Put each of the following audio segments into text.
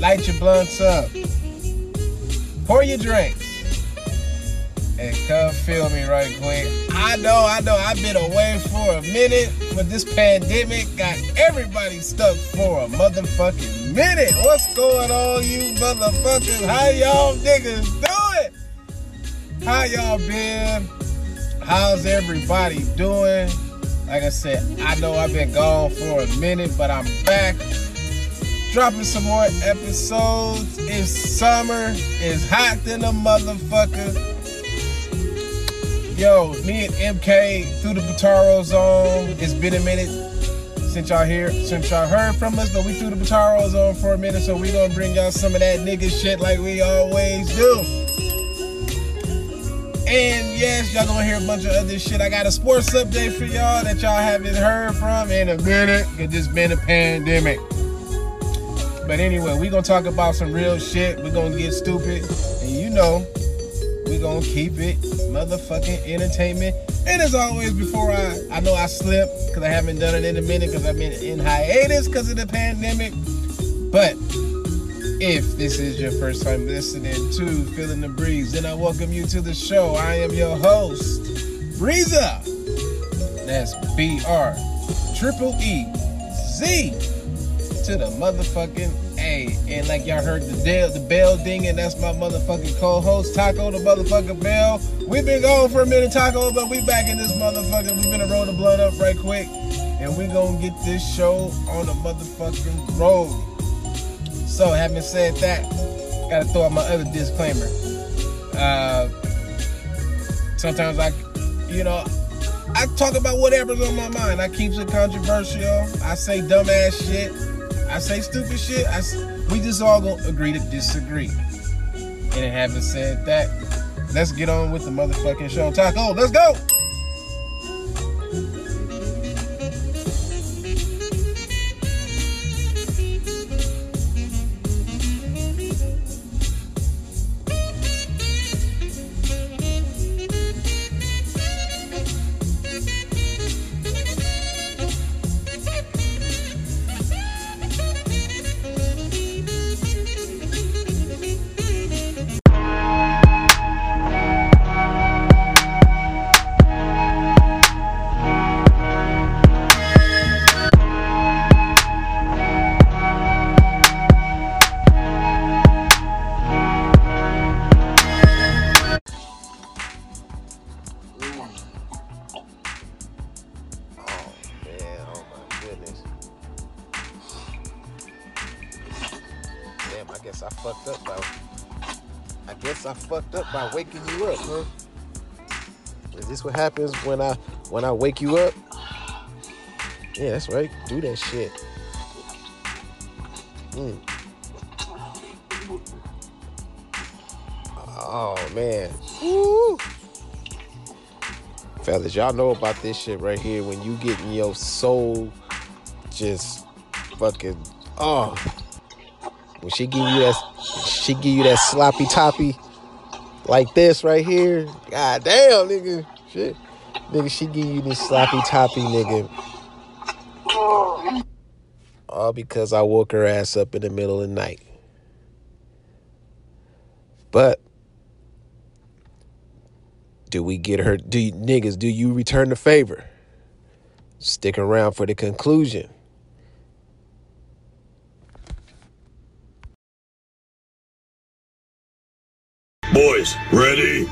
Light your blunts up. Pour your drinks. And come feel me right quick. I know, I know, I've been away for a minute, but this pandemic got everybody stuck for a motherfucking minute. What's going on, you motherfuckers? How y'all niggas doing? How y'all been? How's everybody doing? Like I said, I know I've been gone for a minute, but I'm back. Dropping some more episodes. It's summer. It's hot than a motherfucker. Yo, me and MK through the Bataro zone. It's been a minute since y'all hear since y'all heard from us, but we threw the Bataro zone for a minute, so we gonna bring y'all some of that nigga shit like we always do. And yes, y'all gonna hear a bunch of other shit. I got a sports update for y'all that y'all haven't heard from in a minute. It just been a pandemic. But anyway, we gonna talk about some real shit. we gonna get stupid. And you know, we gonna keep it motherfucking entertainment. And as always, before I, I know I slipped because I haven't done it in a minute because I've been in hiatus because of the pandemic. But if this is your first time listening to Feeling the Breeze, then I welcome you to the show. I am your host, Breeza. That's B R triple E Z to the motherfucking A. And like y'all heard the bell, the bell dinging, that's my motherfucking co-host, Taco the motherfucking bell. We've been gone for a minute, Taco, but we back in this motherfucker. We gonna roll the blood up right quick. And we gonna get this show on the motherfucking road. So having said that, gotta throw out my other disclaimer. Uh sometimes I you know, I talk about whatever's on my mind. I keep it controversial. I say dumbass shit. I say stupid shit. I, we just all gonna agree to disagree. And having said that, let's get on with the motherfucking show. Taco, let's go. Waking you up, huh? Is this what happens when I when I wake you up? Yeah, that's right. Do that shit. Mm. Oh man. Woo. Fellas, y'all know about this shit right here when you getting your soul just fucking oh when she give you that she give you that sloppy toppy like this right here. God damn nigga. Shit. Nigga, she give you this sloppy toppy nigga. All because I woke her ass up in the middle of the night. But do we get her? Do you, niggas? Do you return the favor? Stick around for the conclusion. Boys, ready?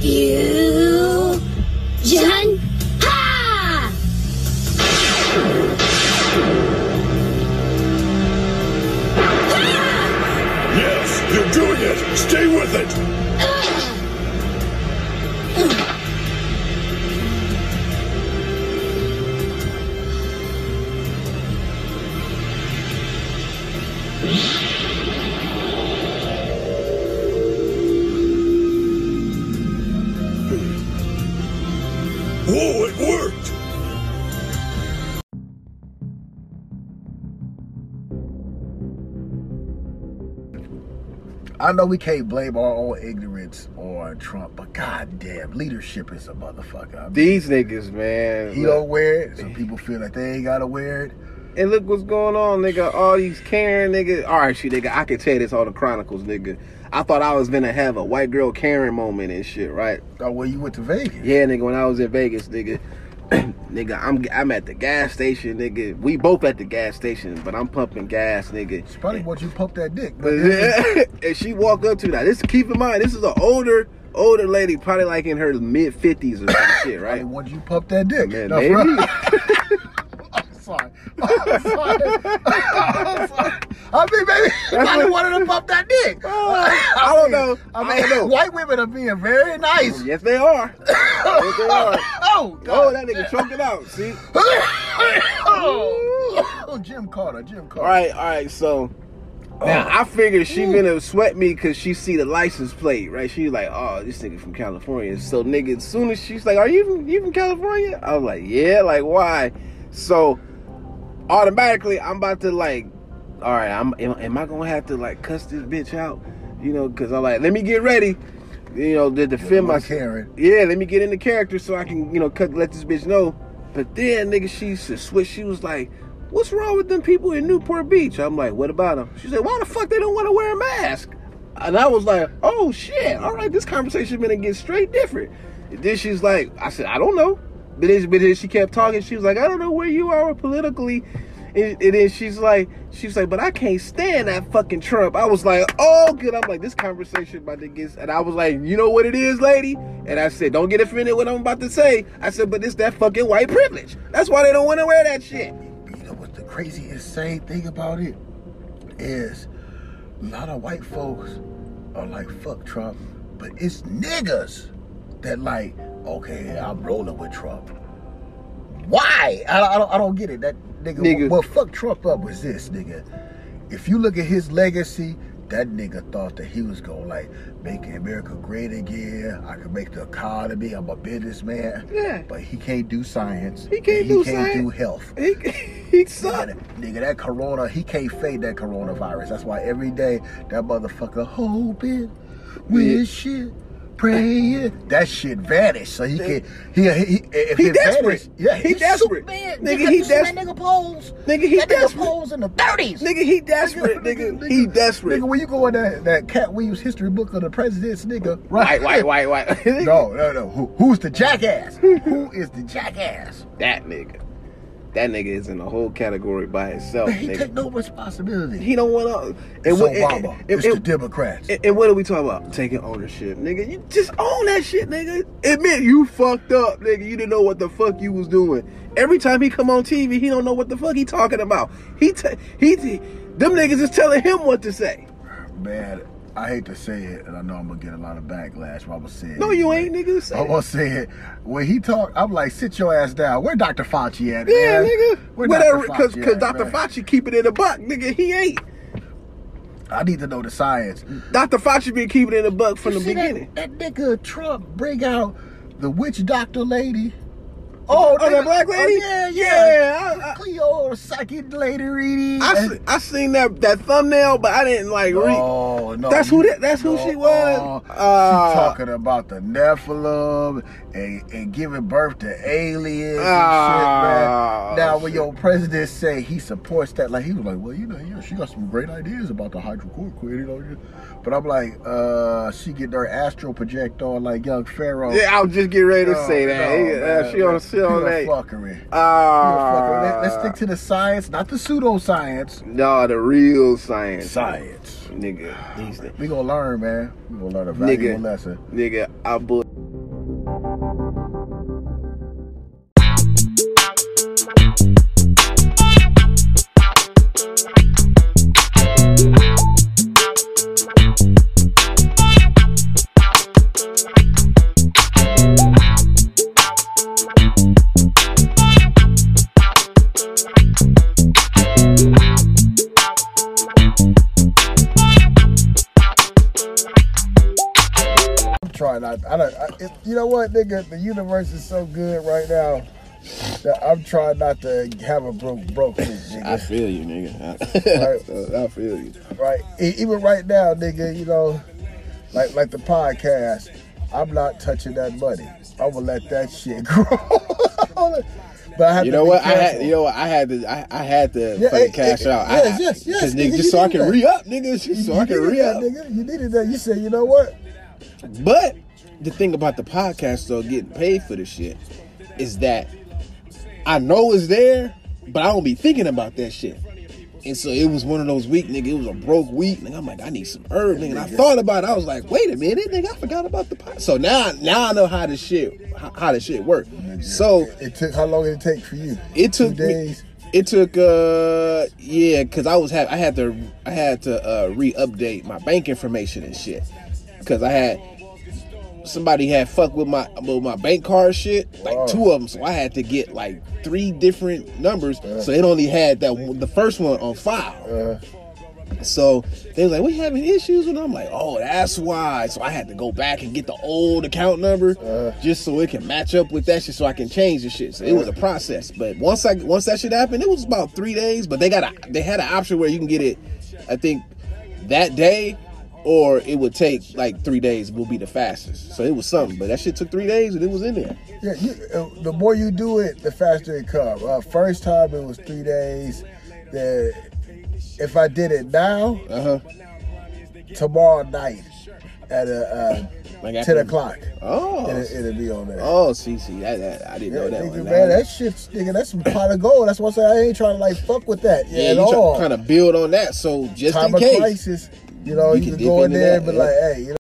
Fusion! Ha! Yes, you're doing it. Stay with it. I know we can't blame our own ignorance on Trump, but goddamn, leadership is a motherfucker. I mean, These niggas, man. he look. don't wear it. Some eh. people feel like they ain't gotta wear it. And look what's going on, nigga. All these Karen nigga. All right, shit, nigga. I can tell this on the Chronicles, nigga. I thought I was gonna have a white girl Karen moment and shit, right? Oh, well, you went to Vegas. Yeah, nigga. When I was in Vegas, nigga. nigga, I'm I'm at the gas station, nigga. We both at the gas station, but I'm pumping gas, nigga. She probably what you to pump that dick. But But and she walked up to that. This keep in mind, this is an older older lady, probably like in her mid fifties or some shit, right? want you pump that dick. Man, No, maybe. I'm sorry. I'm sorry. I'm sorry. I mean, you That's probably what- wanted to pump that dick. Oh, I don't know. I I mean, know. white women are being very nice. Yes, they are. Yes, they are. Oh, Oh, that nigga choked it out. See. oh, Jim Carter, Jim Carter. All right, all right. So now I figured she gonna sweat me because she see the license plate, right? She like, oh, this nigga from California. So nigga, as soon as she's like, are you from, you from California? I was like, yeah. Like why? So automatically, I'm about to like, all right, I'm am, am I gonna have to like cuss this bitch out? You know, because I'm like, let me get ready. You know, to defend my. Karen. Yeah, let me get into character so I can, you know, cut, let this bitch know. But then, nigga, she s- switch. She was like, "What's wrong with them people in Newport Beach?" I'm like, "What about them?" She said, "Why the fuck they don't want to wear a mask?" And I was like, "Oh shit! All right, this conversation gonna get straight different." And then she's like, "I said, I don't know." But then, but then she kept talking. She was like, "I don't know where you are politically." And, and then she's like, she's like, but I can't stand that fucking Trump. I was like, oh, good. I'm like, this conversation about to get, and I was like, you know what it is, lady? And I said, don't get offended what I'm about to say. I said, but it's that fucking white privilege. That's why they don't want to wear that shit. You know what the craziest thing about it is? A lot of white folks are like, fuck Trump, but it's niggas that like, okay, I'm rolling with Trump. Why? I, I, don't, I don't get it. That nigga, Nigga. what fucked Trump up was this, nigga. If you look at his legacy, that nigga thought that he was gonna like make America great again. I can make the economy. I'm a businessman. Yeah. But he can't do science. He can't and do he can't science. do health. He, he Nigga, that- nigga, that corona, he can't fade that coronavirus. That's why every day that motherfucker hoping, wishing, praying, that shit vanished. So he can, he, he, if He it desperate. vanished, yeah, He he's desperate. Superman. Nigga, Nigga, he he desperate. nigga pose. Nigga, he that desperate. nigga pose in the 30s. Nigga, he desperate, nigga. He desperate. Nigga, when you go in that, that Katt Williams history book of the presidents, nigga. White, white, white, white. No, no, no. Who, who's the jackass? Who is the jackass? That nigga. That nigga is in a whole category by himself, He nigga. take no responsibility. He don't want to. it's what- Obama. and- it's and- the Democrats. And, and what are we talking about? Taking ownership, nigga. You just own that shit, nigga. Admit you fucked up, nigga. You didn't know what the fuck you was doing. Every time he come on TV, he don't know what the fuck he talking about. He he, he them niggas is telling him what to say. Man, I hate to say it, and I know I'm gonna get a lot of backlash, but I'm gonna say it. No, you ain't, nigga. Say I'm gonna say it. When he talk, I'm like, sit your ass down. Where Dr. Fauci at? Yeah, man? nigga. Where Whatever, Dr. because Fauci because Dr. Fauci keep it in the buck, nigga. He ain't. I need to know the science. Dr. Fauci been keeping it in the buck from the You see beginning. That, that nigga Trump bring out the witch doctor lady. Oh, Oh, that black lady? Oh, yeah, Yeah, yeah. I- I- Cleo, psychic lady reading. I, I seen that that thumbnail, but I didn't like read. Oh no! That's who that- that's who no, she was? oh, Ah. she talking about the Nephilim and, and giving birth to aliens Ah, and shit, man. Now when your president say he supports that, like he was like, well, you know, yeah, she got some great ideas about the hydrochloroquine, you know. But I'm like, uh, she get her astral project on like young Pharaoh. Yeah, I was just getting ready to No, say that. no, He- man, uh, she on she on that. fuckery. A Ah. Let, let's stick to the science, not the pseudoscience. no, the real science, Science. nigga. These, We gonna learn, man. We gonna learn a valuable Nigga. lesson. nigga, I bu- I don't. I, it, you know what, nigga? The universe is so good right now. that I'm trying not to have a broke broke nigga. I feel you, nigga. I, I feel you. right? Even right now, nigga, you know, like like the podcast, I'm not touching that money. I'm gonna let that shit grow. but I have You know what? I had, you know what? I had to, I, I had to Yeah, fucking eh, cash eh, out. yes, I, yes, yes, nigga, just so I can re up, nigga, just so I can re up, nigga. You needed that. You said, you know what? But the thing about the podcast, though, getting paid for this shit, is that I know it's there, but I don't be thinking about that shit. And so it was one of those week, nigga. It was a broke week, nigga. I'm like, I need some herb, nigga. And I thought about it. I was like, wait a minute, nigga. I forgot about the pot. So now, now I know how this shit, how, how this shit work. So It took how long did it take for you? it Two took me, days. it took uh yeah because i was ha- i had to i had to uh re-update my bank information and shit because i had somebody had fucked with my with my bank card shit like Wow. two of them so i had to get like three different numbers so it only had that the first one on file so they was like, "We having issues," and I'm like, "Oh, that's why." So I had to go back and get the old account number Uh. just so it can match up with that shit, so I can change the shit. So it was a process. But once I once that shit happened, it was about three days. But they got a they had an option where you can get it, I think, that day, or it would take like three days. Will be the fastest. So it was something. But that shit took three days, and it was in there. yeah, you, uh, the more you do it, the faster it comes. Uh, first time it was three days. If I did it now, Uh huh. tomorrow night at uh, Like uh, after- ten o'clock, Oh. it'll, it'll be on there. Oh, see, see, that, that I didn't Yeah, know that nigga, one. man, that shit's nigga, that's some pot of gold. That's why I say I ain't trying to like fuck with that yeah, at you all. try, kind of build on that. So just Time in of case. crisis, you know, You you, can can go in there that, and be yeah. like, hey, you know,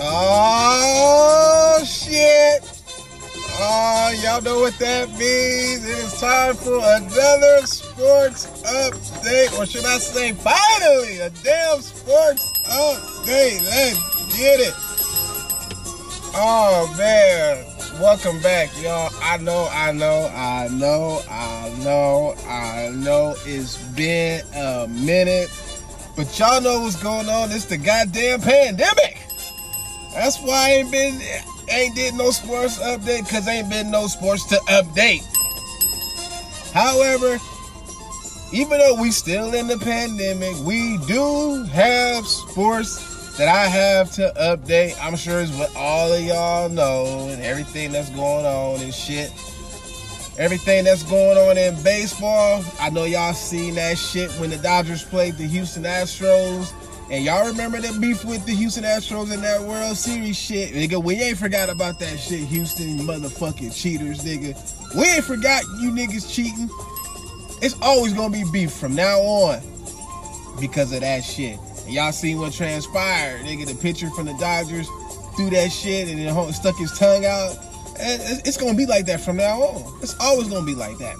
Oh shit! Oh, y'all know what that means. It is time for another sports update, or should I say, finally, a damn sports update. Let's get it. Oh man, welcome back, y'all. I know, I know, I know, I know, I know. It's been a minute, but y'all know what's going on. It's the goddamn pandemic. That's why I ain't been ain't did no sports update because ain't been no sports to update. However, even though we still in the pandemic, we do have sports that I have to update. I'm sure is what all of y'all know and everything that's going on and shit. Everything that's going on in baseball, I know y'all seen that shit when the Dodgers played the Houston Astros. And y'all remember the beef with the Houston Astros in that World Series shit? Nigga, we ain't forgot about that shit, Houston, motherfucking cheaters, nigga. We ain't forgot you niggas cheating. It's always gonna be beef from now on because of that shit. Y'all seen what transpired, They get a pitcher from the Dodgers threw that shit and then stuck his tongue out. And it's- it's gonna be like that from now on. It's always gonna be like that.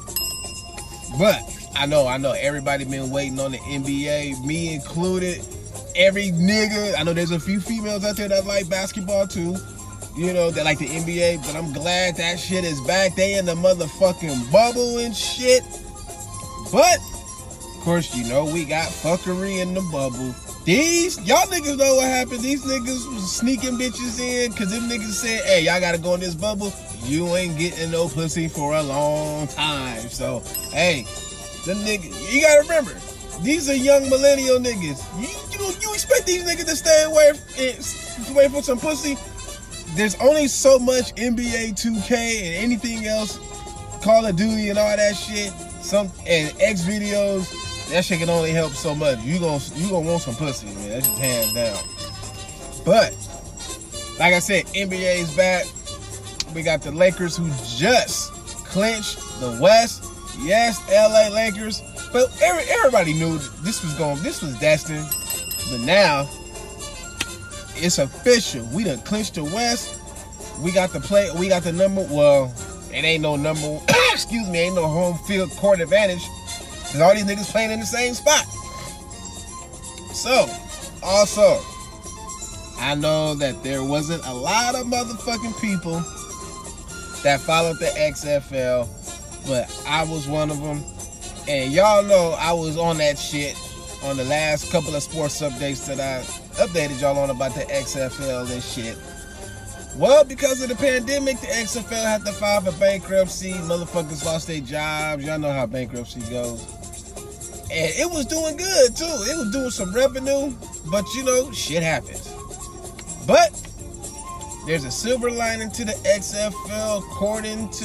But I know, I know, everybody been waiting on the NBA, me included. Every nigga, I know there's a few females out there that like basketball too. You know, that like the NBA, but I'm glad that shit is back. They in the motherfucking bubble and shit. But of course, you know we got fuckery in the bubble. These y'all niggas know what happened. These niggas was sneaking bitches in because them niggas said, "Hey, y'all gotta go in this bubble. You ain't getting no pussy for a long time." So, hey, the niggas, you gotta remember, these are young millennial niggas. You you, you expect these niggas to stay away eh, away from some pussy? There's only so much NBA 2K and anything else Call of Duty and all that shit, some and X videos, that shit can only help so much. You gon' you gonna want some pussy, man. That's just hands down. But like I said, NBA's back. We got the Lakers who just clinched the West. Yes, LA Lakers. But every, everybody knew this was going. This was destined. But now it's official. We done clinched the West. We got the play. We got the number. Well, it ain't no number. excuse me, ain't no home field court advantage because all these niggas playing in the same spot. So, also, I know that there wasn't a lot of motherfucking people that followed the XFL, but I was one of them. And y'all know I was on that shit on the last couple of sports updates that I updated y'all on about the XFL and shit. Well, because of the pandemic, the XFL had to file for bankruptcy. Motherfuckers lost their jobs. Y'all know how bankruptcy goes. And it was doing good too. It was doing some revenue, but you know, shit happens. But there's a silver lining to the XFL, according to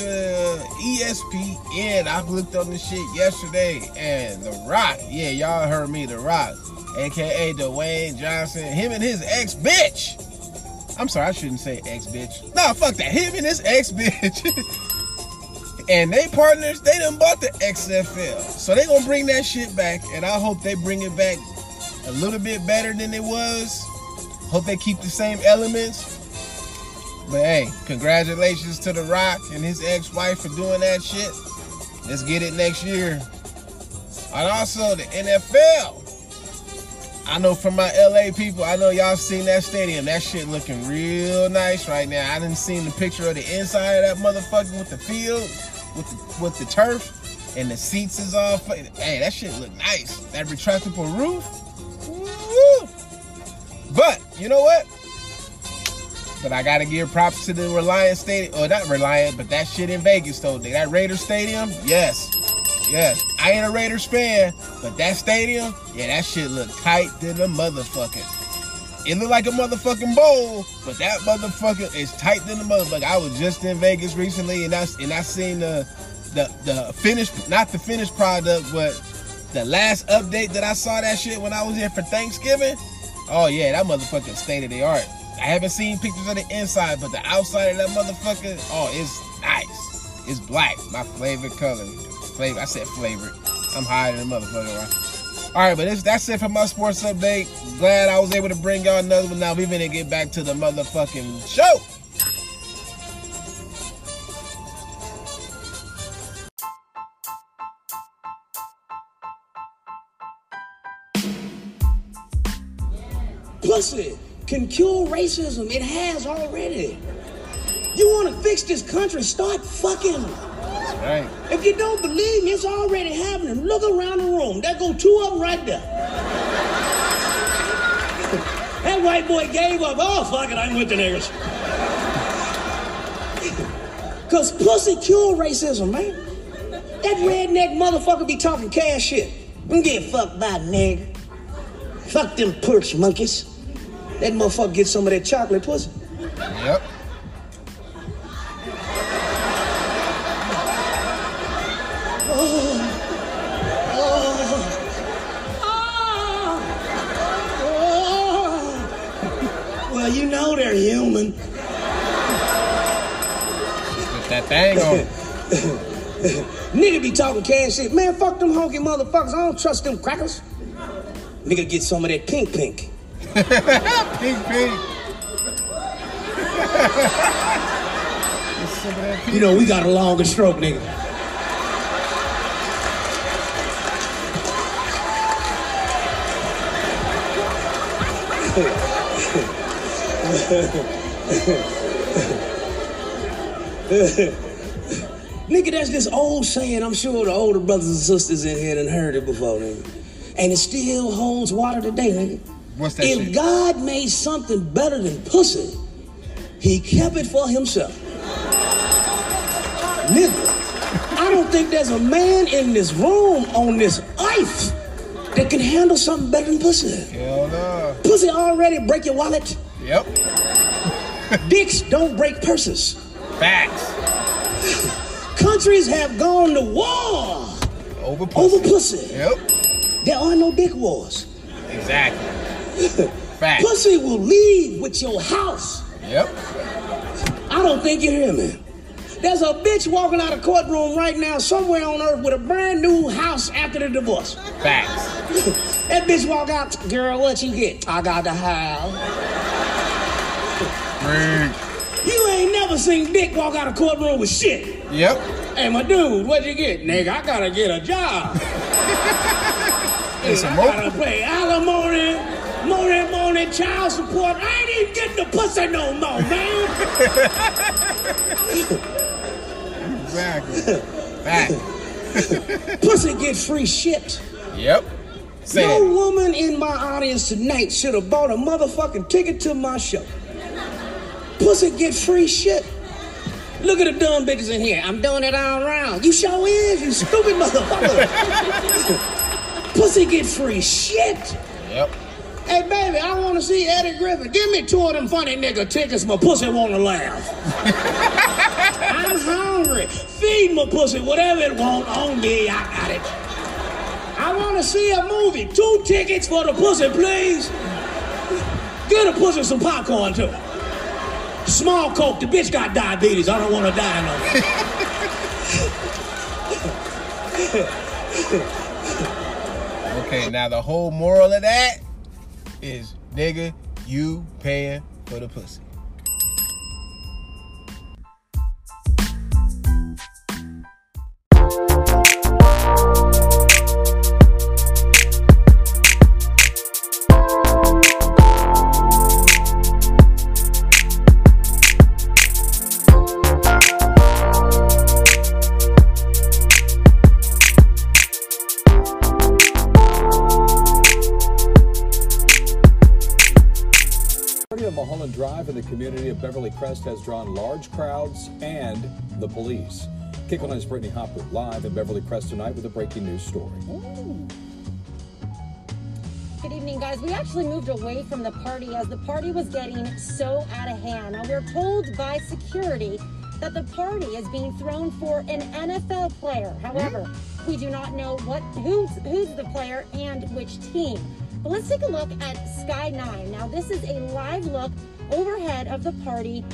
ESPN. I looked on this shit yesterday, and The Rock, yeah, y'all heard me, The Rock, aka Dwayne Johnson, him and his ex bitch. I'm sorry, I shouldn't say ex bitch. Nah, fuck that. Him and his ex bitch. and they partners, they done bought the XFL. So they gonna bring that shit back, and I hope they bring it back a little bit better than it was. Hope they keep the same elements. But hey, congratulations to The Rock and his ex-wife for doing that shit. Let's get it next year. And also the NFL. I know from my LA people, I know y'all seen that stadium. That shit looking real nice right now. I didn't seen the picture of the inside of that motherfucker with the field, with the, with the turf, and the seats is all. Hey, that shit look nice. That retractable roof. Woo! But you know what? But I gotta give props to the Reliant Stadium, or not Reliant, but that shit in Vegas though. That Raiders Stadium, yes, yes. I ain't a Raiders fan, but that stadium, yeah, that shit look tight than a motherfucker. It look like a motherfucking bowl, but that motherfucker is tight than a motherfucker. I was just in Vegas recently, and I and I seen the the the finished, not the finished product, but the last update that I saw that shit when I was here for Thanksgiving. Oh yeah, that motherfucker state of the art. I haven't seen pictures of the inside, but the outside of that motherfucker, oh, it's nice. It's black, my favorite color. Flavor, I said flavor. I'm higher than motherfucker, right? All right, but that's it for my sports update. Glad I was able to bring y'all another one. Now we're gonna get back to the motherfucking show. Pussy can cure racism. It has already. You want to fix this country? Start fucking. That's right. If you don't believe me, it's already happening. Look around the room. There go two of them right there. that white boy gave up. Oh, fuck it, I'm with the niggers. Because pussy cure racism, man. That redneck motherfucker be talking cash shit. I'm getting fucked by a nigga. Fuck them perch monkeys. That motherfucker get some of that chocolate pussy. Yep. Well, you know they're human. Put that thing on. Nigga be talking cash shit. Man, fuck them honky motherfuckers. I don't trust them crackers. Nigga get some of that pink pink. pink, pink. You know, we got a longer stroke, nigga. nigga, that's this old saying. I'm sure the older brothers and sisters in here done heard it before, nigga. And it still holds water today, nigga. What's that If shit? God made something better than pussy, he kept it for himself. Nigga, I don't think there's a man in this room on this earth that can handle something better than pussy. Hell no. Pussy already break your wallet. Yep. Dicks don't break purses. Facts. Countries have gone to war Over pussy. over pussy. Yep. There are no dick wars. Exactly. Facts. Pussy will leave with your house. Yep. I don't think you hear me. There's a bitch walking out of courtroom right now somewhere on earth with a brand new house after the divorce. Facts. That bitch walk out, girl, what you get? I got the house. You ain't never seen Dick walk out of courtroom with shit. Yep. Hey, my dude, what you get? Nigga, I gotta get a job. Some I gotta pay alimony, money, money, child support. I ain't even getting the pussy no more, man. Exactly. Fact. pussy get free shit. Yep. Say No it. woman in my audience tonight should have bought a motherfucking ticket to my show. Pussy get free shit. Look at the dumb bitches in here. I'm doing it all around. You sure is, you stupid motherfucker. pussy get free shit. Yep. Hey, baby, I want to see Eddie Griffin. Give me two of them funny nigga tickets. My pussy want to laugh. I'm hungry. Feed my pussy whatever it want on me. I got it. I want to see a movie. Two tickets for the pussy, please. Get a pussy some popcorn too. Small coke. The bitch got diabetes. I don't want to die no more. Okay, now the whole moral of that is nigga, you paying for the pussy. Drive in the community of Beverly Crest has drawn large crowds and the police. Kick on is Brittany Hopper live in Beverly Crest tonight with a breaking news story. Good evening, guys. We actually moved away from the party as the party was getting so out of hand. Now, we're told by security that the party is being thrown for an NFL player. However, we do not know what who's who's the player and which team. But let's take a look at Sky 9. Now, this is a live look overhead of the party.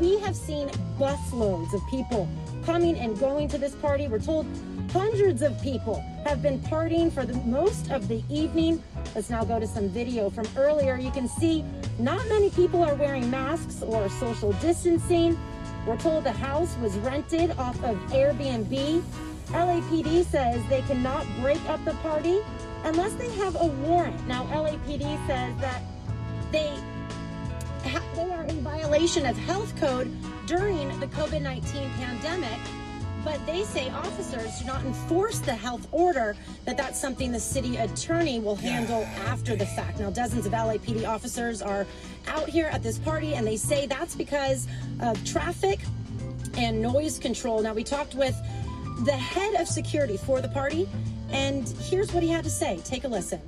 We have seen busloads of people coming and going to this party. We're told hundreds of people have been partying for the most of the evening. Let's now go to some video from earlier. You can see not many people are wearing masks or social distancing. We're told the house was rented off of Airbnb. LAPD says they cannot break up the party unless they have a warrant. Now, LAPD says that they they are in violation of health code during the COVID-19 pandemic. But they say officers do not enforce the health order, that that's something the city attorney will handle after the fact. Now, dozens of LAPD officers are out here at this party, and they say that's because of traffic and noise control. Now, we talked with the head of security for the party, and here's what he had to say. Take a listen.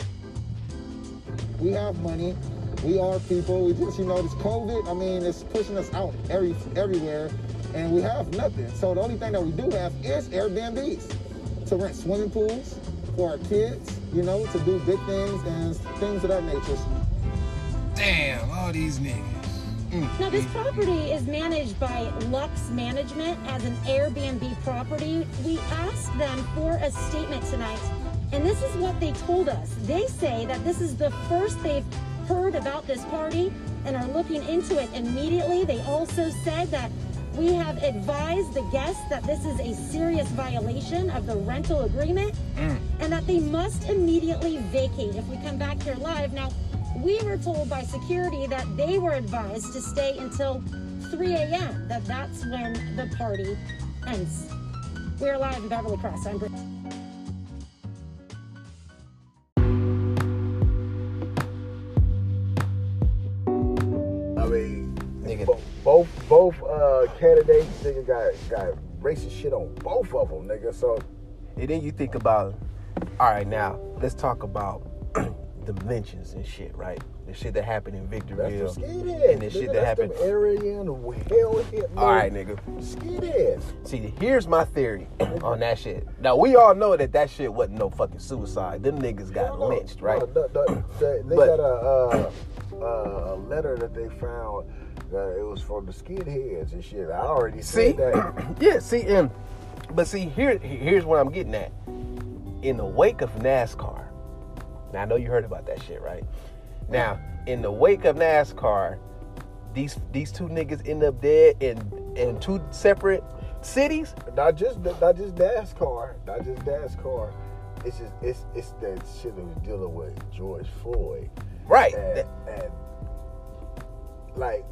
we have money. We are people. We just, you know, this COVID, I mean, it's pushing us out every everywhere, and we have nothing. So the only thing that we do have is Airbnbs to rent swimming pools for our kids, you know, to do big things and things of that nature. Damn, all these niggas. Now, this property is managed by Lux Management as an Airbnb property. We asked them for a statement tonight, and this is what they told us. They say that this is the first they've heard about this party and are looking into it immediately. They also said that we have advised the guests that this is a serious violation of the rental agreement mm. and that they must immediately vacate if we come back here live. Now, we were told by security that they were advised to stay until 3 a.m., that that's when the party ends. We're live in Beverly Crest. I'm Britt- I mean, Nigga. both both uh, candidates nigga got got racist shit on both of them, nigga. So And then you think about, all right, now let's talk about lynchings and shit, right? The shit that happened in Victorville and the shit that happened. Them Aryan, hell hit. All right, nigga. Skinheads. See, here's my theory on that shit. Now we all know that that shit wasn't no fucking suicide. Them niggas got lynched, right? they got a, uh, uh, a letter that they found. That it was from the skinheads and shit. I already See, said that. yeah, see, and but see, here, here's what I'm getting at. In the wake of NASCAR, now I know you heard about that shit, right? Now, in the wake of NASCAR, these these two niggas end up dead in in two separate cities. not just not just NASCAR, not just NASCAR. It's just it's it's that shit that was dealing with George Floyd. Right. and, and like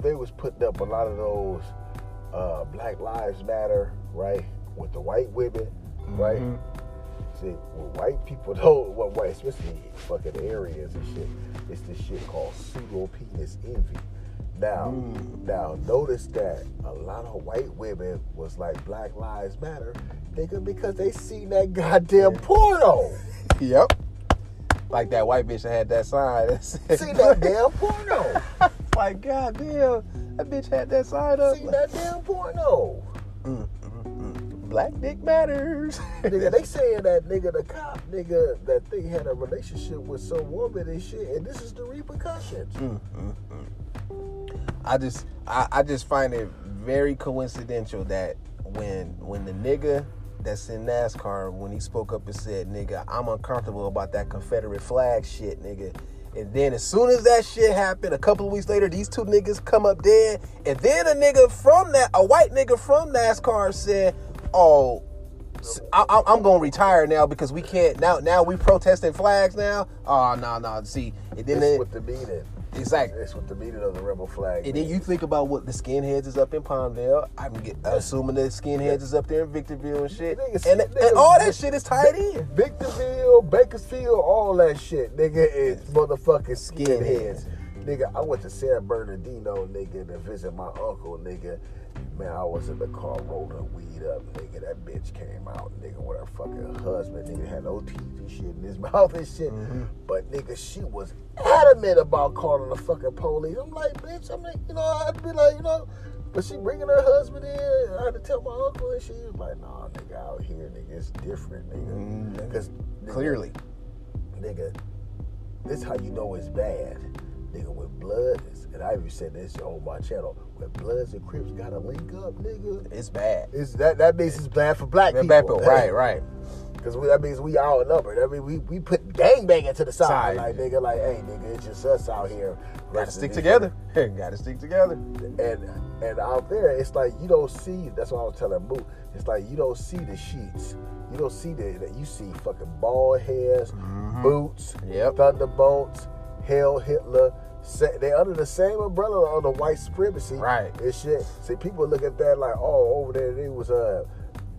they was putting up a lot of those uh, Black Lives Matter, right, with the white women, right. See, what white people don't, what white, especially fucking areas and shit, it's this shit called pseudo penis envy. Now, mm. now notice that a lot of white women was like Black Lives Matter, nigga, because they seen that goddamn porno. Yep. Like that white bitch that had that sign. that said- seen that damn porno. like, God damn, that bitch had that sign up. seen that damn porno. Mm. Black dick matters. nigga, they saying that nigga, the cop, nigga, that they had a relationship with some woman and shit, and this is the repercussions. Mm, mm, mm. I just I, I just find it very coincidental that when when the nigga that's in NASCAR when he spoke up and said, "Nigga, I'm uncomfortable about that Confederate flag shit, nigga." And then as soon as that shit happened, a couple of weeks later, these two niggas come up dead. And then a nigga from that, a white nigga from NASCAR said, "Oh, I, I, I'm gonna retire now because we can't now. Now we protesting flags now. Oh no no. See, and then This it, what the meaning. exactly. That's what the meaning of the rebel flag. And then you think about what the skinheads is up in Palmdale. I'm get, assuming the skinheads is up there in Victorville and shit. Niggas- And, niggas- and all that shit is tied in. Victorville, Bakersfield, all that shit, nigga, is motherfucking Skinheads. Nigga, I went to San Bernardino, nigga, to visit my uncle, nigga. Man, I was in the car rolling weed up, nigga. That bitch came out, nigga, with her fucking husband, nigga, had no teeth and shit in his mouth and shit. Mm-hmm. But nigga, she was adamant about calling the fucking police. I'm like, bitch, I'm like, you know, I'd be like, you know, but she bringing her husband in. I had to tell my uncle, and she was like, nah, nigga, out here, nigga, it's different, nigga. Mm-hmm. Because Clearly. nigga, this how you know it's bad. Nigga, when blood and I even said this on my channel, when Bloods and Crips gotta link up, nigga, It's bad. it's that that means it's bad for black people. people. Right, right. Because that means we outnumbered. I mean, we, we put gangbanging to the side. Side. Like, nigga, like, hey, nigga, it's just us out here. Gotta stick together. Gotta stick together. and and out there, it's like you don't see. That's what I was telling Moo. It's like you don't see the sheets. You don't see the that you see fucking bald heads, boots, Mm-hmm. Yep. thunderbolts, Heil Hitler. They under the same umbrella of the white supremacy, Right. And shit. See, people look at that like, oh, over there it was uh,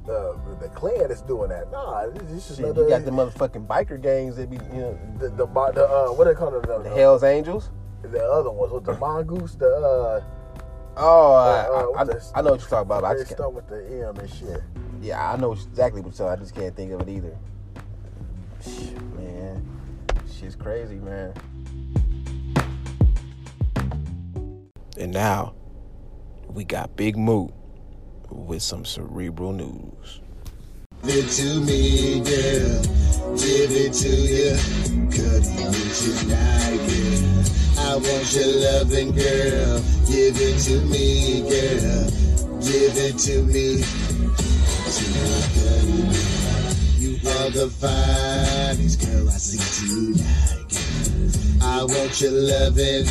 uh the Klan that's doing that. Nah, this is just Shit, another. you got the motherfucking biker gangs that be, you know, the the, the uh, what they call it? The, the Hell's Angels. the other ones with the mongoose, the uh, Oh, uh, I, I, that- I know what you're talking about. I just start with the M and shit. yeah, I know exactly what you're talking. About. I just can't think of it either. Man, shit's crazy, man. And now we got Big Moo with some cerebral news. Give it to me, girl. Give it to you. It tonight. I want your loving, girl. Give it to me, girl. Give it to me. You are the finest girl I see tonight. I want your loving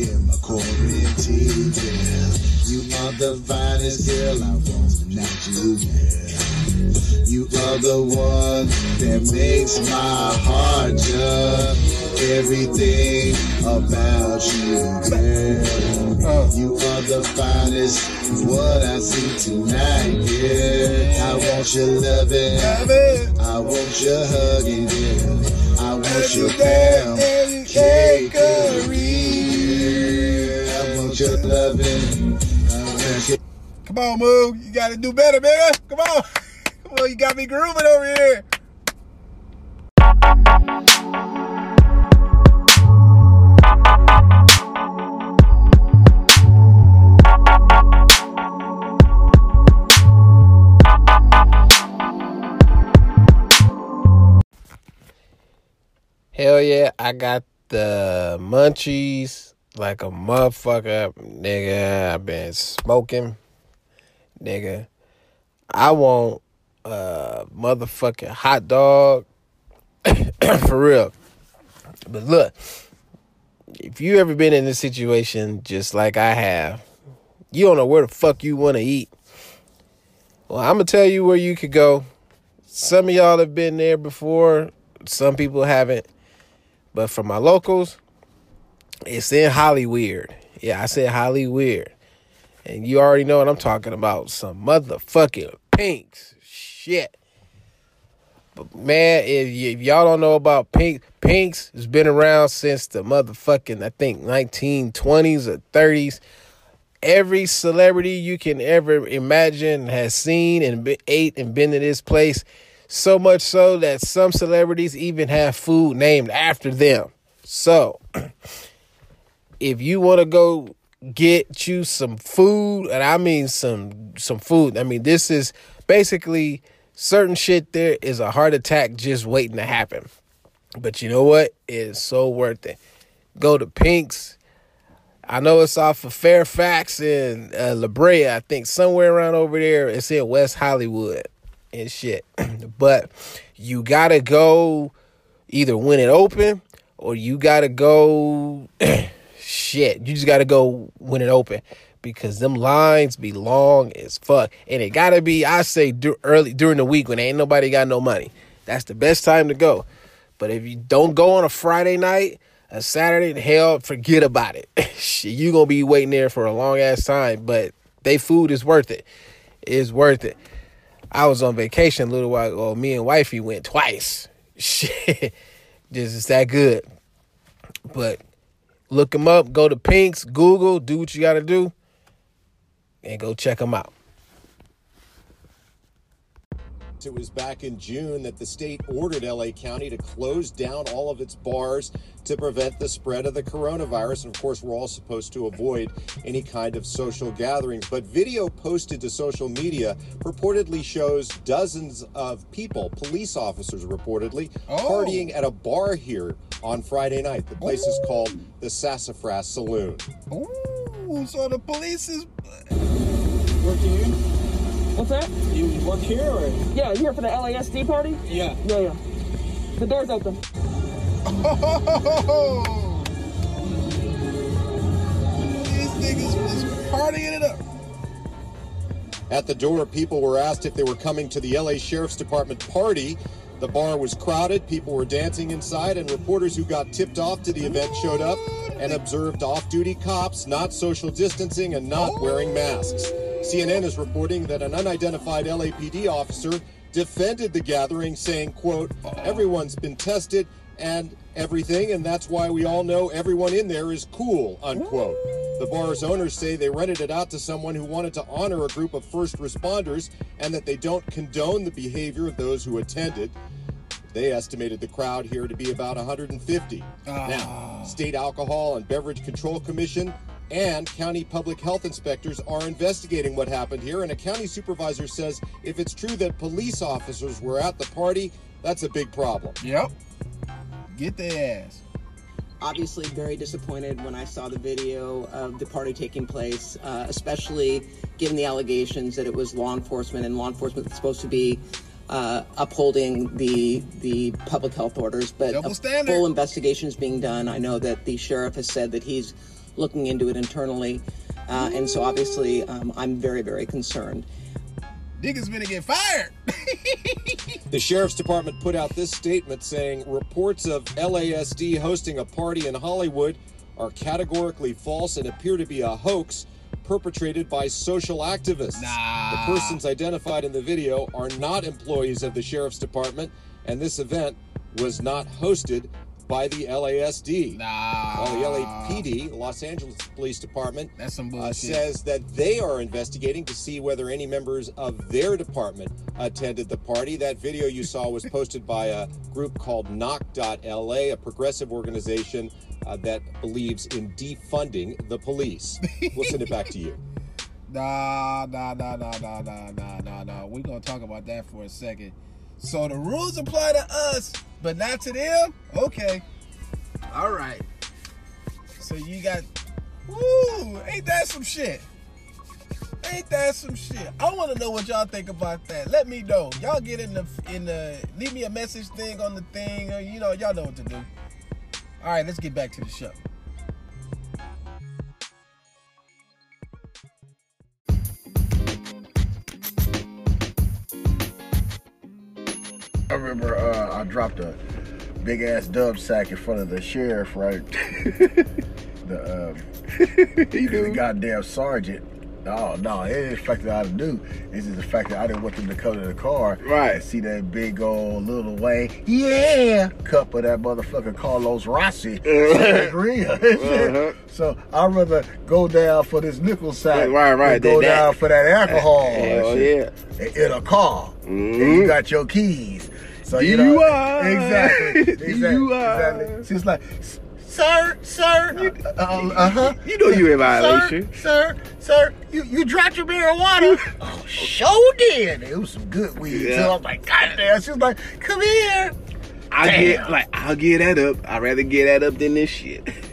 in my quarantine, girl. You are the finest girl I want tonight. You are the one that makes my heart jump. Everything about you, girl. You are the finest what I see tonight, girl. I want your loving. I want your hugging, girl. I want your pancake, I want your loving. I want your Come on, Moo. You got to do better, man. Come on. Come on, you got me grooving over here. Hell yeah, I got the munchies like a motherfucker, nigga. I've been smoking, nigga. I want a motherfucking hot dog for real. But look, if you ever been in this situation just like I have, you don't know where the fuck you want to eat. Well, I'm gonna tell you where you could go. Some of y'all have been there before. Some people haven't. But for my locals, it's in Hollyweird. Yeah, I said Hollyweird. And you already know what I'm talking about. Some motherfucking Pink's. Shit. But man, if, y- if y'all don't know about Pink, Pink's has been around since the motherfucking I think 1920s or 30s. Every celebrity you can ever imagine has seen and be, ate and been to this place. So much so that some celebrities even have food named after them. So, if you want to go get you some food, and I mean some some food. I mean this is basically certain shit. There is a heart attack just waiting to happen. But you know what? It's so worth it. Go to Pink's. I know it's off of Fairfax and uh, La Brea. I think somewhere around over there. It's in West Hollywood and shit. but you gotta go either when it open or you gotta go shit. You just gotta go when it open because them lines be long as fuck, and it gotta be I say dur- early during the week when ain't nobody got no money. That's the best time to go. But if you don't go on a Friday night, a Saturday, hell, forget about it. you gonna be waiting there for a long ass time. But they food is worth it. It's worth it. I was on vacation a little while ago. Me and wifey went twice. Shit, just is that good. But look them up. Go to Pink's, Google, do what you got to do, and go check them out. It was back in June that the state ordered LA County to close down all of its bars to prevent the spread of the coronavirus. And of course, we're all supposed to avoid any kind of social gatherings. But video posted to social media reportedly shows dozens of people, police officers reportedly, oh. partying at a bar here on Friday night. The place is called the Sassafras Saloon. Ooh, so the police is. Work here? What's that? You work here or? Yeah, you here for the LASD party? Yeah. Yeah, yeah. The door's open. Oh, these niggas was partying it up. At the door, people were asked if they were coming to the LA Sheriff's Department party. The bar was crowded, people were dancing inside, and reporters who got tipped off to the event showed up and observed off duty cops not social distancing and not wearing masks. CNN is reporting that an unidentified LAPD officer defended the gathering, saying, quote, everyone's been tested and everything, and that's why we all know everyone in there is cool, unquote. The bar's owners say they rented it out to someone who wanted to honor a group of first responders and that they don't condone the behavior of those who attended. They estimated the crowd here to be about 150. Ah. Now, State Alcohol and Beverage Control Commission and county public health inspectors are investigating what happened here. And a county supervisor says if it's true that police officers were at the party, that's a big problem. Yep. Get their ass. obviously very disappointed when I saw the video of the party taking place, uh, especially given the allegations that it was law enforcement and law enforcement is supposed to be uh, upholding the the public health orders. But Double a standard. full investigation is being done. I know that the sheriff has said that he's looking into it internally, uh, and so obviously um, I'm very very concerned. Niggas gonna get fired. The sheriff's department put out this statement saying reports of LASD hosting a party in Hollywood are categorically false and appear to be a hoax perpetrated by social activists. Nah. The persons identified in the video are not employees of the sheriff's department, and this event was not hosted by the LASD. Nah. While the LAPD, Los Angeles Police Department, That's some uh, says that they are investigating to see whether any members of their department attended the party. That video you saw was posted by a group called Knock.LA, a progressive organization uh, that believes in defunding the police. We'll send it back to you. Nah, nah, nah, nah, nah, nah, nah, nah, nah. We're gonna talk about that for a second. So the rules apply to us, but not to them? Okay. All right. So you got Woo! Ain't that some shit? Ain't that some shit? I want to know what y'all think about that. Let me know. Y'all get in the in the leave me a message thing on the thing. Or, you know, y'all know what to do. All right, let's get back to the show. I dropped a big ass dub sack in front of the sheriff, right? the um, the goddamn sergeant Oh no, it ain't the fact that I didn't do. It's just the fact that I didn't want them to come to the car Right. and see that big old little Wayne, yeah, cup of that motherfucker Carlos Rossi. Uh-huh. So I'd rather go down for this nickel sack Right, right, than go that- that- down for that alcohol and Hell shit. yeah. in a car. And Mhm. you got your keys. So you know DUI. exactly, exactly, are. exactly. She's like, sir, sir, uh huh. You know you in violation. Sir, sir, sir, you, you dropped your marijuana. oh, sure did. It was some good weed. Yeah. So I'm like, God damn. She was like, come here. I get like I'll get that up. I'd rather get that up than this shit.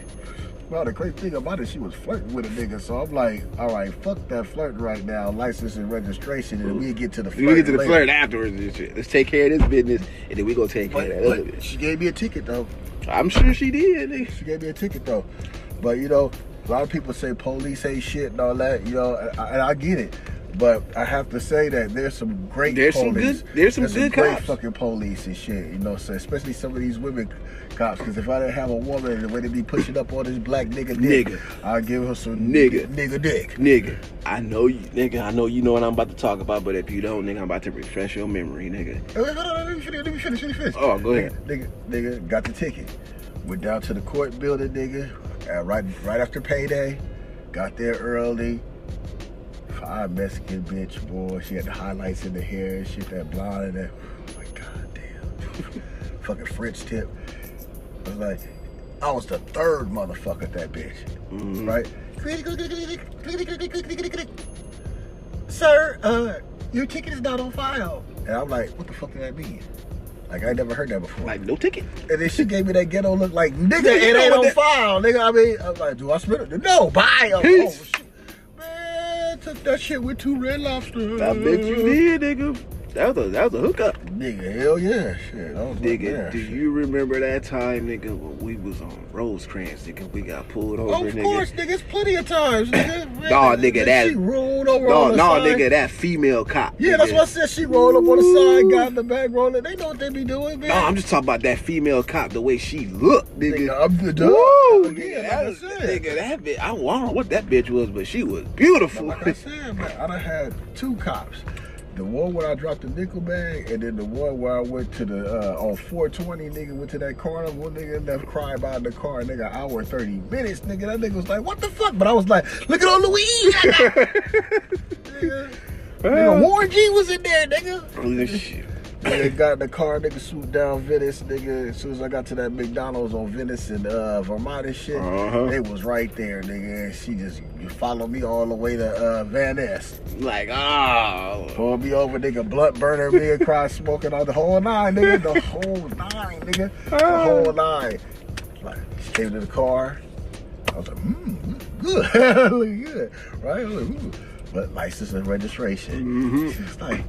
Well, the crazy thing about it, she was flirting with a nigga. So I'm like, all right, fuck that flirt right now. License and registration, and we get to the flirt. We get to the later. flirt afterwards and shit. Let's take care of this business and then we gonna take care of that but she gave me a ticket though. I'm sure she did. nigga. She gave me a ticket though. But you know, a lot of people say police ain't shit and all that. You know, and I, and I get it. But I have to say that there's some great There's some good- there's some good great cops. fucking police and shit. You know, so especially some of these women cops. Because if I didn't have a woman the way they be pushing up on this black nigga dick, Nigga. I'd give her some Nigga. nigga dick. Nigga, I know you nigga, I know you know what I'm about to talk about, but if you don't, nigga, I'm about to refresh your memory, nigga. Hey, wait, hold on, let me finish, let me finish, let me finish. Oh, go ahead. Nigga, nigga, nigga, got the ticket. Went down to the court building, nigga. Right, right after payday. Got there early. Fine Mexican bitch, boy. She had the highlights in the hair and shit, that blonde and that. Oh my god damn. Fucking French tip. I was like, I was the third motherfucker that bitch. Mm-hmm. Right? Sir, uh, your ticket is not on file. And I'm like, what the fuck did that mean? Like I never heard that before. Like no ticket. And then she gave me that ghetto look like, nigga, it ain't on that- file, nigga. I mean, I'm like, do I spit it? No, bye. Oh, oh, took that shit with two red lobsters. I bet you did, nigga. That was a that was a hookup. Nigga, hell yeah. Shit, I was like, Nigga, man, do shit. you remember that time, nigga, when we was on Rosecrans, nigga? We got pulled over, Oh, of nigga. course, nigga. It's plenty of times, nigga. Man, Nah, nigga, that- She rolled over No, no, side. nigga, that female cop. Yeah, that's nigga. what I said. She rolled up on the side, got in the back rolling. They know what they be doing, man. No, I'm just talking about that female cop, the way she looked, nigga. Nigga, I'm the dog. Woo, nigga, like that was, nigga, that bitch. I don't know what that bitch was, but she was beautiful. Like I said, man, I done had two cops. The one where I dropped the nickel bag, and then the one where I went to the uh, on 420, nigga, went to that carnival, nigga, and left crying about the car, nigga, hour 30 minutes, nigga. That nigga was like, what the fuck? But I was like, look at all. I nigga, nigga, Warren G was in there, nigga. Holy shit. Nigga got in the car, nigga swooped down Venice, nigga. As soon as I got to that McDonald's on Venice and uh, Vermont and shit, Uh-huh. it was right there, nigga. And she just followed me all the way to uh, Van Ness. Like, oh. Pulled me over, nigga, blunt burner me across smoking on the whole nine, nigga. The whole nine, nigga. The whole nine. Like, she came to the car. I was like, hmm, good. Look good. Right? I was like, ooh. But license and registration. She was like,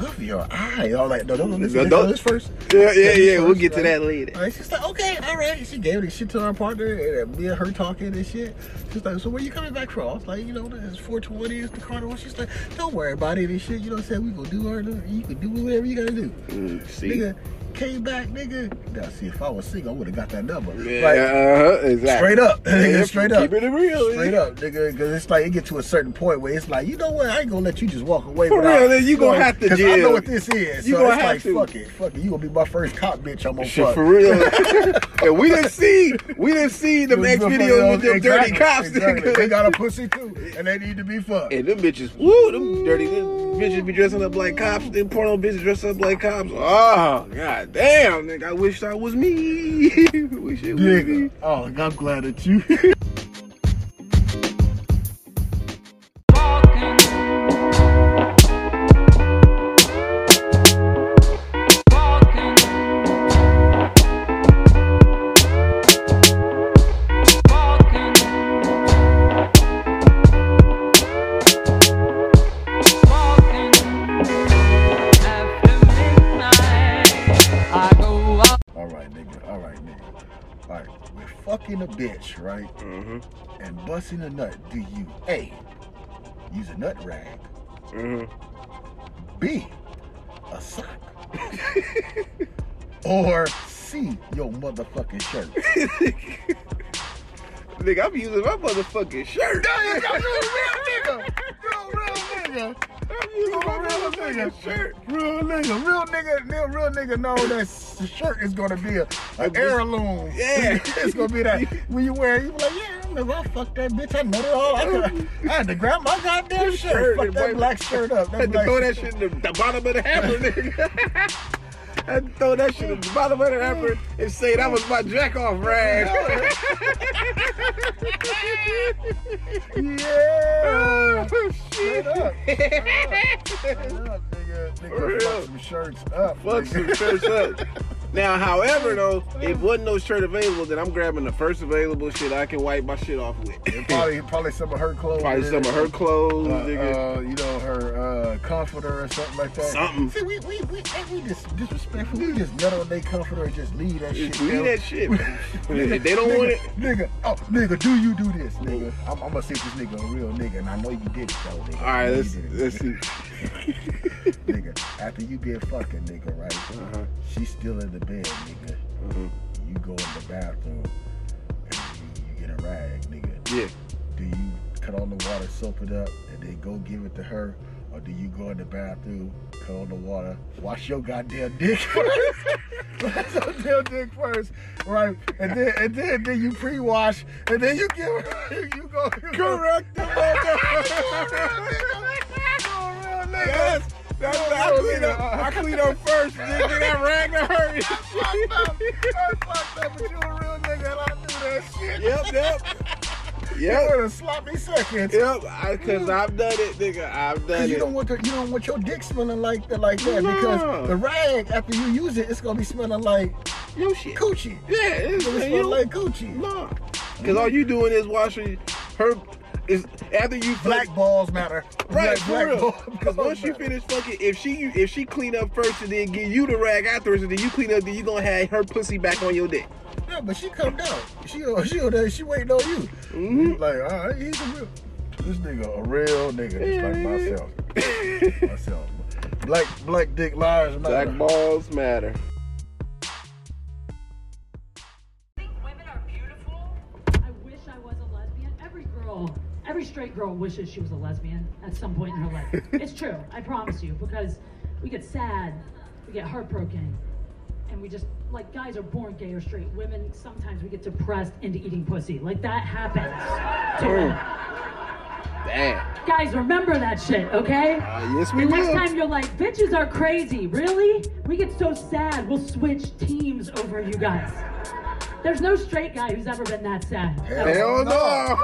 love your eye. Was like, no, no, listen, No, don't- this first. Yeah, yeah, this yeah. We'll first, get to that later. All right, she's like, okay, all right. She gave the shit to her partner, and me and her talking and shit. She's like, so where you coming back from? I was like, you know, it's 420, it's the carnival. She's like, don't worry about it and shit. You know what I'm saying? We gonna do her, you can do whatever you gotta do. Mm, see? Nigga, came back, nigga. Now, see, if I was single, I would have got that number. Yeah, Like, uh-huh, exactly. Straight up, nigga, Yeah, straight up. Keeping it real. Straight up, nigga, because it's like it get to a certain point where it's like, you know what? I ain't gonna let you just walk away. For without- real, then you gonna have to Because I know what this is. You so gonna have like, to. fuck it, fuck it. You gonna be my first cop, bitch. I'm gonna fuck. for real. and we didn't see, we didn't see the next video with them dirty cops. Exactly. nigga. They got a pussy too, and they need to be fucked. And them bitches, woo, them dirty them bitches be dressing up like cops. Them porno bitches dress up like cops. Oh, god damn, nigga. I wish that was me. wish it was me. Oh, I'm glad that you. bitch, right? Mm-hmm. And busting a nut. Do you A, use a nut rag? Mm-hmm. B, a sock? or C, your motherfucking shirt? Nigga, I'm using my motherfucking shirt. Yeah, you a real nigga. You a real nigga. Using my real nigga. shirt. Real nigga, real nigga, real, real nigga know that shirt is gonna be a, a heirloom. Yeah. it's gonna be that when you wear it, you be like, yeah, I remember I fucked that bitch. I know it all. I, could, I had to grab my goddamn shirt, Shirt fuck that black shirt up. That Had to throw that shit in the, the bottom of the hammer, nigga. To throw that shit in the bottom of the hammer and say that was my jack off rag. Yeah. Oh, shit. Straight up. Straight up, nigga. Nigga, fuck some shirts up. Fuck some shirts up. Now, however, though, if wasn't no shirt available, then I'm grabbing the first available shit I can wipe my shit off with. Probably, probably some of her clothes. Probably some of her clothes, uh, nigga. uh, you know, her uh, comforter or something like that. Something. See, we we we, we just disrespectful. We just nut on their comforter and just leave that shit. Leave that shit. Nigga, If they don't nigga, want it- nigga. Oh, nigga, do you do this, nigga? I'm, I'm gonna see if this nigga a real nigga, and I know you did it though, nigga. All right, let's let's see. nigga. After you get fucking, nigga, right? Uh-huh. She's still in the bed, nigga. You go in the bathroom and you, you get a rag, nigga. Yeah. Do you cut on the water, soap it up, and then go give it to her? Or do you go in the bathroom, cut on the water, wash your goddamn dick first? wash your damn dick first, right? And then and then, then you pre-wash, and then you give her, you go. You Correct the motherfucker. Yes. That's what I clean up. I clean up first, nigga. That rag to her. I fucked up. I fucked up, but you a real nigga, and I knew that shit. Yep, yep. Yep. You were the sloppy seconds. Yep, I, cause I've done it, nigga. I've done you it. don't want the, you don't want your dick smelling like that like that No. because the rag after you use it it's gonna be smelling like Yo shit. coochie. Yeah, it's, It's gonna smell like coochie. no. Cause all you doing is washing her. Is after you Black balls matter. Right, Black, black. Because once you matter. finish fucking, if she if she clean up first and then give you the rag afterwards, and then you clean up, then you gonna have her pussy back on your dick. Yeah, but she come down. She uh, she she waiting on you. Mhm. Like, all right, he's a real. This nigga a real nigga, just like myself. myself. Black black dick liars matter. Black balls matter. Every straight girl wishes she was a lesbian at some point in her life. it's true. I promise you, because we get sad, we get heartbroken, and we just like guys are born gay or straight. Women sometimes we get depressed into eating pussy. Like that happens to women. Damn. Guys, remember that shit, okay? Uh, yes, we the next time you're like, bitches are crazy. Really? We get so sad. We'll switch teams over you guys. There's no straight guy who's ever been that sad. Hell no.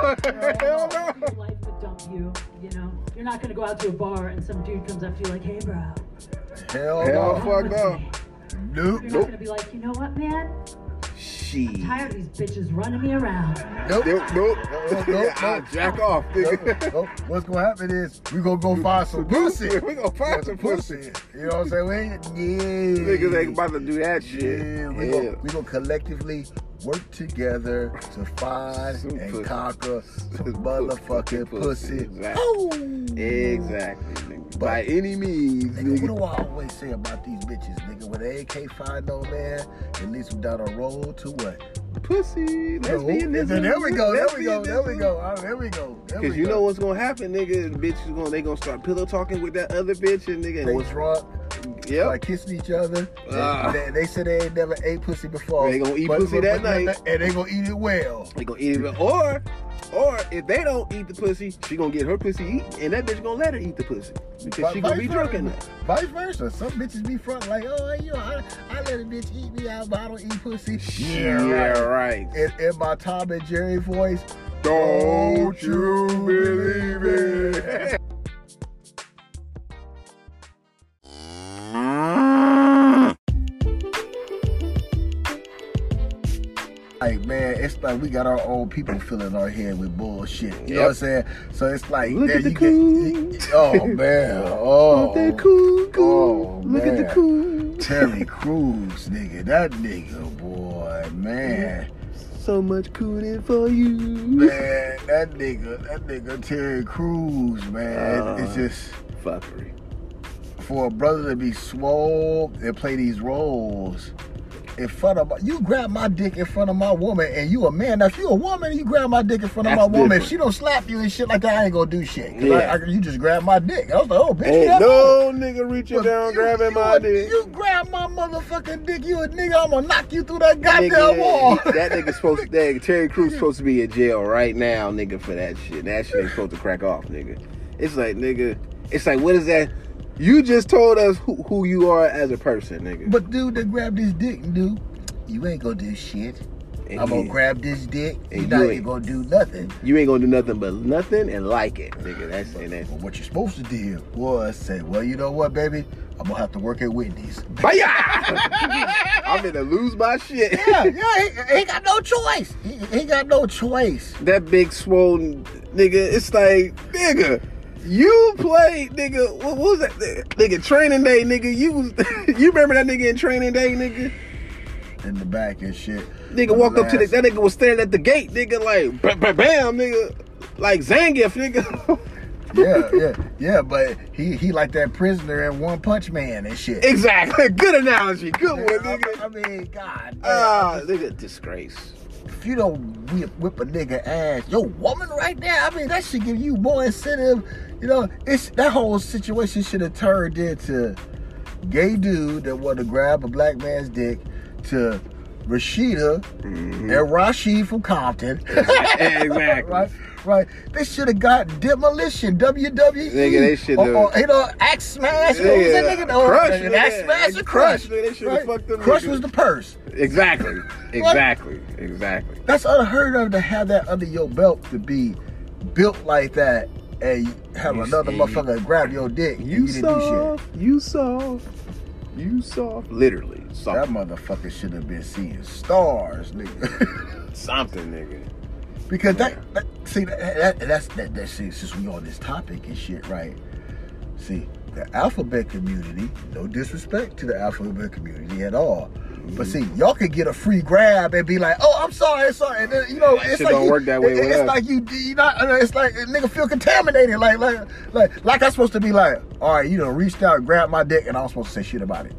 Hell no. Your life would dump you, you know? You're not gonna go out to a bar and some dude comes up to you like, hey, bro. Hell, Hell no. fuck no. Nope. You're not gonna be like, you know what, man? She. Tired of these bitches running me around. Nope. Nope, nope. Nope, nope, I nope. jack off, Nope, nope. What's gonna happen is we gonna go find some pussy. We gonna find some pussy. You know what I'm saying? We ain't, yeah. Niggas ain't about to do that shit. Yeah, we Yeah. gonna we gonna collectively work together to find and conquer some motherfucking pussy. Exactly. Oh. Exactly, nigga. By any means, Nigga, what do I always say about these bitches, nigga? When they can't find no man, it leads them down a road to what? Pussy. No. Lesbianism. There, there we go. There we go. There we go. Oh, there we go. There Cause you go. know what's gonna happen, nigga. The bitch is gonna they gonna start pillow talking with that other bitch and nigga. They what's drunk, Yep. like kissing each other. Ah. They, they said they ain't never ate pussy before. They gonna eat pussy that night. and they gonna eat it well. They gonna eat it, or, or if they don't eat the pussy, she gonna get her pussy eat, and that bitch gonna let her eat the pussy because she gonna be drunk versa. enough. Vice versa. Some bitches be front like, oh, you know, I, I let a bitch eat me out, but I don't eat pussy. Yeah, right. In, in my Tom and Jerry voice, Don't you believe it? like, man, it's like we got our own people filling our head with bullshit. You know what I'm saying? So it's like, Look at the you coon. get, oh man, oh, Look at the coon, coon. oh Look at the man. coon. Terry Crews, nigga, that nigga, boy, man. So much cooning for you. Man, that nigga, that nigga Terry Crews, man. Uh, it's just Fuckery. for a brother to be swole and play these roles in front of my, you grab my dick in front of my woman, and you a man. Now, if you a woman, and you grab my dick in front of That's my woman. If she don't slap you and shit like that, I ain't gonna do shit. 'Cause Yeah. I, I, you just grab my dick. I was like, oh, bitch, Ain't no nigga reaching down you- grabbing you my a- dick. You grab my motherfucking dick, you a nigga. I'm gonna knock you through that goddamn Nigga, wall. that nigga supposed to, that, Terry Crews supposed to be in jail right now, nigga, for that shit. That shit ain't supposed to crack off, nigga. It's like, nigga, it's like, what is that? You just told us who, who you are as a person, nigga. But dude that grabbed this dick, dude, you ain't gonna do shit. And I'm gonna grab this dick. and you not ain't- gonna do nothing. You ain't gonna do nothing but nothing and like it, nigga. That's and that's. Well, what you're supposed to do was say, well, you know what, baby, I'm gonna have to work at Whitney's. I'm gonna lose my shit. yeah, yeah, he, he got no choice. He, he got no choice. That big swollen nigga, it's like, nigga, you played, nigga, what, was that? Nigga, training day, nigga. You was, you remember that nigga in training day, nigga? In the back and shit. Nigga walked up to the, that nigga was standing at the gate, nigga, like, bam, bam, bam nigga, like Zangief, nigga. yeah, yeah, yeah, but he he like that prisoner in One Punch Man and shit. exactly. Good analogy. Good one, nigga. I, I mean, God. Ah, nigga, disgrace. if you don't whip, whip a nigga ass, your woman right there, I mean, that should give you more incentive. You know, it's that whole situation should have turned into gay dude that wanted to grab a black man's dick to Rashida mm-hmm. and Rashid from Compton. exactly. right, right. They should have got demolition. WWE. Nigga, they Or, or, you know, Axe Smash. What was that Yeah, nigga? Oh, Crush, Axe nigga. Smash or Crush, nigga, they shoulda right? fucked them Crush niggas. was the purse. Exactly. Exactly. Exactly. That's unheard of to have that under your belt to be built like that and have another see. motherfucker grab your dick. You you shit. soft. You soft. You soft. Literally. That motherfucker should have been seeing stars, nigga. Something, nigga. because that, that see that, that that's that, that see, since we on this topic and shit, right? See, the alphabet community, no disrespect to the alphabet community at all. But see, y'all could get a free grab and be like, "Oh, I'm sorry, sorry." And then, you know, That it's shit like don't you, work that way it- it's us. like you, you not. It's like nigga feel contaminated. Like, like, like, like I'm supposed to be like, "All right, you know, reached out, grabbed my dick, and I'm supposed to say shit about it."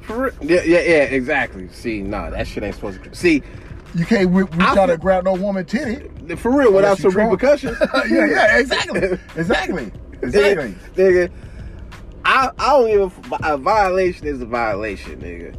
For real. Yeah, yeah, yeah, exactly. See, nah, that shit ain't supposed to. See, You can't re- reach I out and grab no woman titty. for real, without some drunk. repercussions. yeah, yeah, exactly, exactly, exactly. nigga, nigga, I, I don't give A violation is a violation, nigga.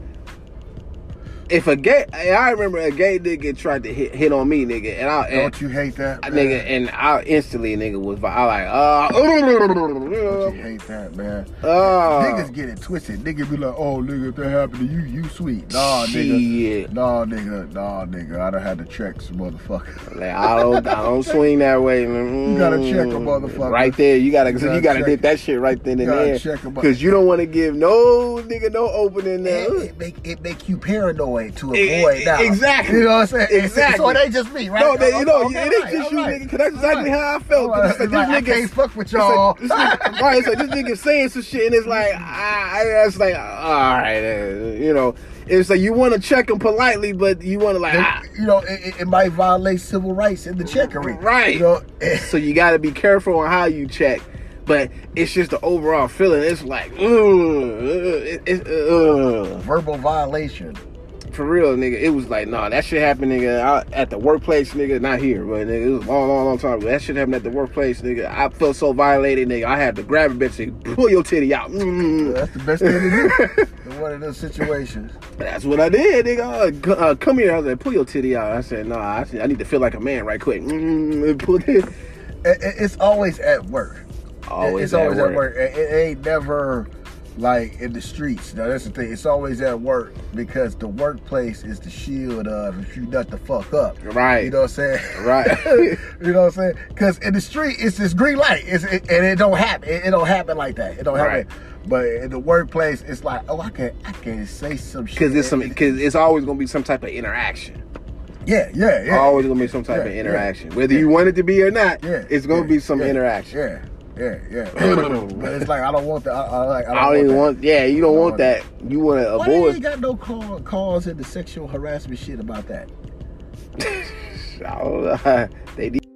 If a gay, I remember a gay nigga tried to hit, hit on me, nigga, and I, Don't you hate that, man? nigga, and I instantly, nigga, was I like, uh, Don't you hate that, man? Oh. Niggas get it twisted. Nigga be like, oh, nigga, if that happened to you, you sweet. Nah, Shit. nigga. Nah, nigga. Nah, nigga. I done had to check some motherfucker. Like, I don't, I don't swing that way. man. You gotta check a Mm, motherfucker. Right there, you gotta, You you gotta gotta, dip that shit right then and there, because you don't want to give no nigga no opening there. It, it make it make you paranoid to Eh, avoid eh, that. exactly. You know what I'm saying? Exactly. So it ain't just me, right? No, they, you know, Okay, it ain't right, just you, alright. nigga, because that's exactly how I felt. 'cause It's like, this nigga, can't fuck with it's y'all. like, this nigga- right, it's like this nigga saying some shit, and it's like, I, I it's like, all right, uh, you know, it's like you want to check him politely, but you want to like, ah, you know, it, it- might violate civil rights in the checkery. right. You know, so you got to be careful on how you check. But it's just the overall feeling. It's like, ugh, it, it, ugh. verbal violation. For real, nigga. It was like, nah, that shit happened, nigga, at the workplace, nigga. Not here, but nigga, it was a long, long, long time ago. That shit happened at the workplace, nigga. I felt so violated, nigga. I had to grab a bitch and pull your titty out. Mm. That's the best thing to do in one of those situations. That's what I did, nigga. Uh, uh, come here. I was like, pull your titty out. I said, nah, I, said, I need to feel like a man right quick. Mm, pull it. It- it- It's always at work. Always it's at always work. at work. It, it ain't never like in the streets. Now that's the thing. It's always at work because the workplace is the shield of if you nut the fuck up. Right. You know what I'm saying? Right. you know what I'm saying? Because in the street, it's this green light, it's, it, and it don't happen. It, it don't happen like that. It don't happen. Right. But in the workplace, it's like, oh, I can, I can say some shit. Because it's some, because it's always gonna be some type of interaction. Yeah, yeah, yeah. Always gonna be some type Yeah, of yeah. interaction, whether you want it to be or not. Yeah, it's gonna yeah, be some yeah, interaction. Yeah, yeah, yeah. but it's like I don't want that. I, I, like, I don't, I don't even that. want. Yeah, you don't want that. You want to avoid. Why they ain't got no call, calls in the sexual harassment shit about that? I don't know. they need.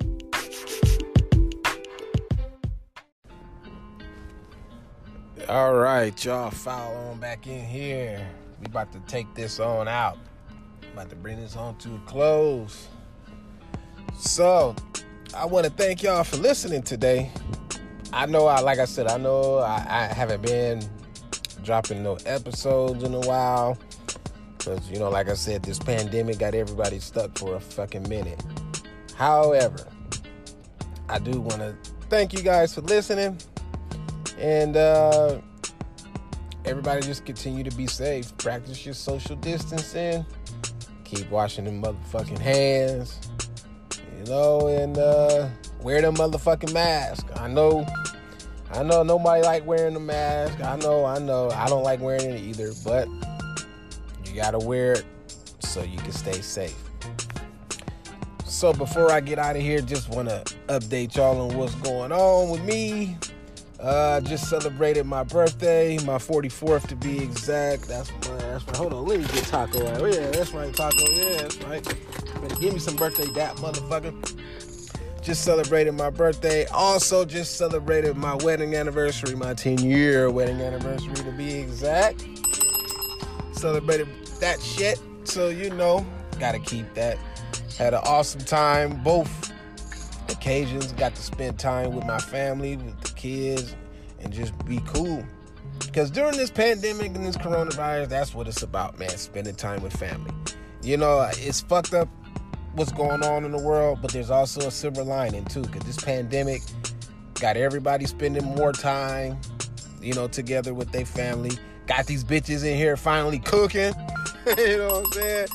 All right, y'all, foul on back in here. we about to take this on out. About to bring this on to a close. So, I want to thank y'all for listening today. I know, I like I said, I know I, I haven't been dropping no episodes in a while. Because, you know, like I said, this pandemic got everybody stuck for a fucking minute. However, I do want to thank you guys for listening. And uh, everybody just continue to be safe. Practice your social distancing. Keep washing them motherfucking hands. You know, and uh, wear the motherfucking mask. I know, I know nobody like wearing the mask. I know, I know. I don't like wearing it either, but you gotta wear it so you can stay safe. So before I get out of here, just want to update y'all on what's going on with me. Uh, just celebrated my birthday, my 44th to be exact. That's my, that's right. Hold on, let me get Taco out. Oh, yeah, that's right, Taco. Yeah, that's right. Better give me some birthday dap, motherfucker. Just celebrated my birthday. Also, just celebrated my wedding anniversary, my 10 year wedding anniversary to be exact. Celebrated that shit. So, you know, gotta keep that. Had an awesome time. Both occasions got to spend time with my family, with the kids, and just be cool. Because during this pandemic and this coronavirus, that's what it's about, man. Spending time with family. You know, it's fucked up what's going on in the world, but there's also a silver lining too. Because this pandemic got everybody spending more time, you know, together with their family. Got these bitches in here finally cooking. you know what I'm saying?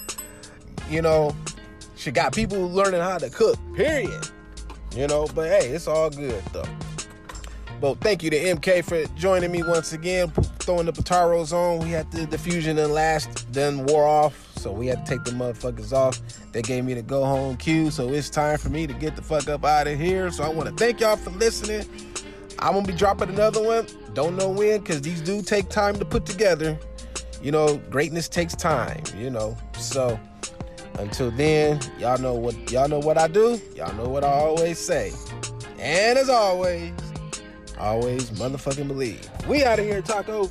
You know, she got people learning how to cook, period. You know, but hey, it's all good though. But thank you to MK for joining me once again, throwing the Pataros on. We had the diffusion and last, then wore off, so we had to take the motherfuckers off. They gave me the go home cue, so it's time for me to get the fuck up out of here. So I want to thank y'all for listening. I'm gonna be dropping another one. Don't know when, cause these do take time to put together. You know, greatness takes time. You know, so until then, y'all know what y'all know what I do. Y'all know what I always say. And as always, always motherfucking believe. We out of here, Taco.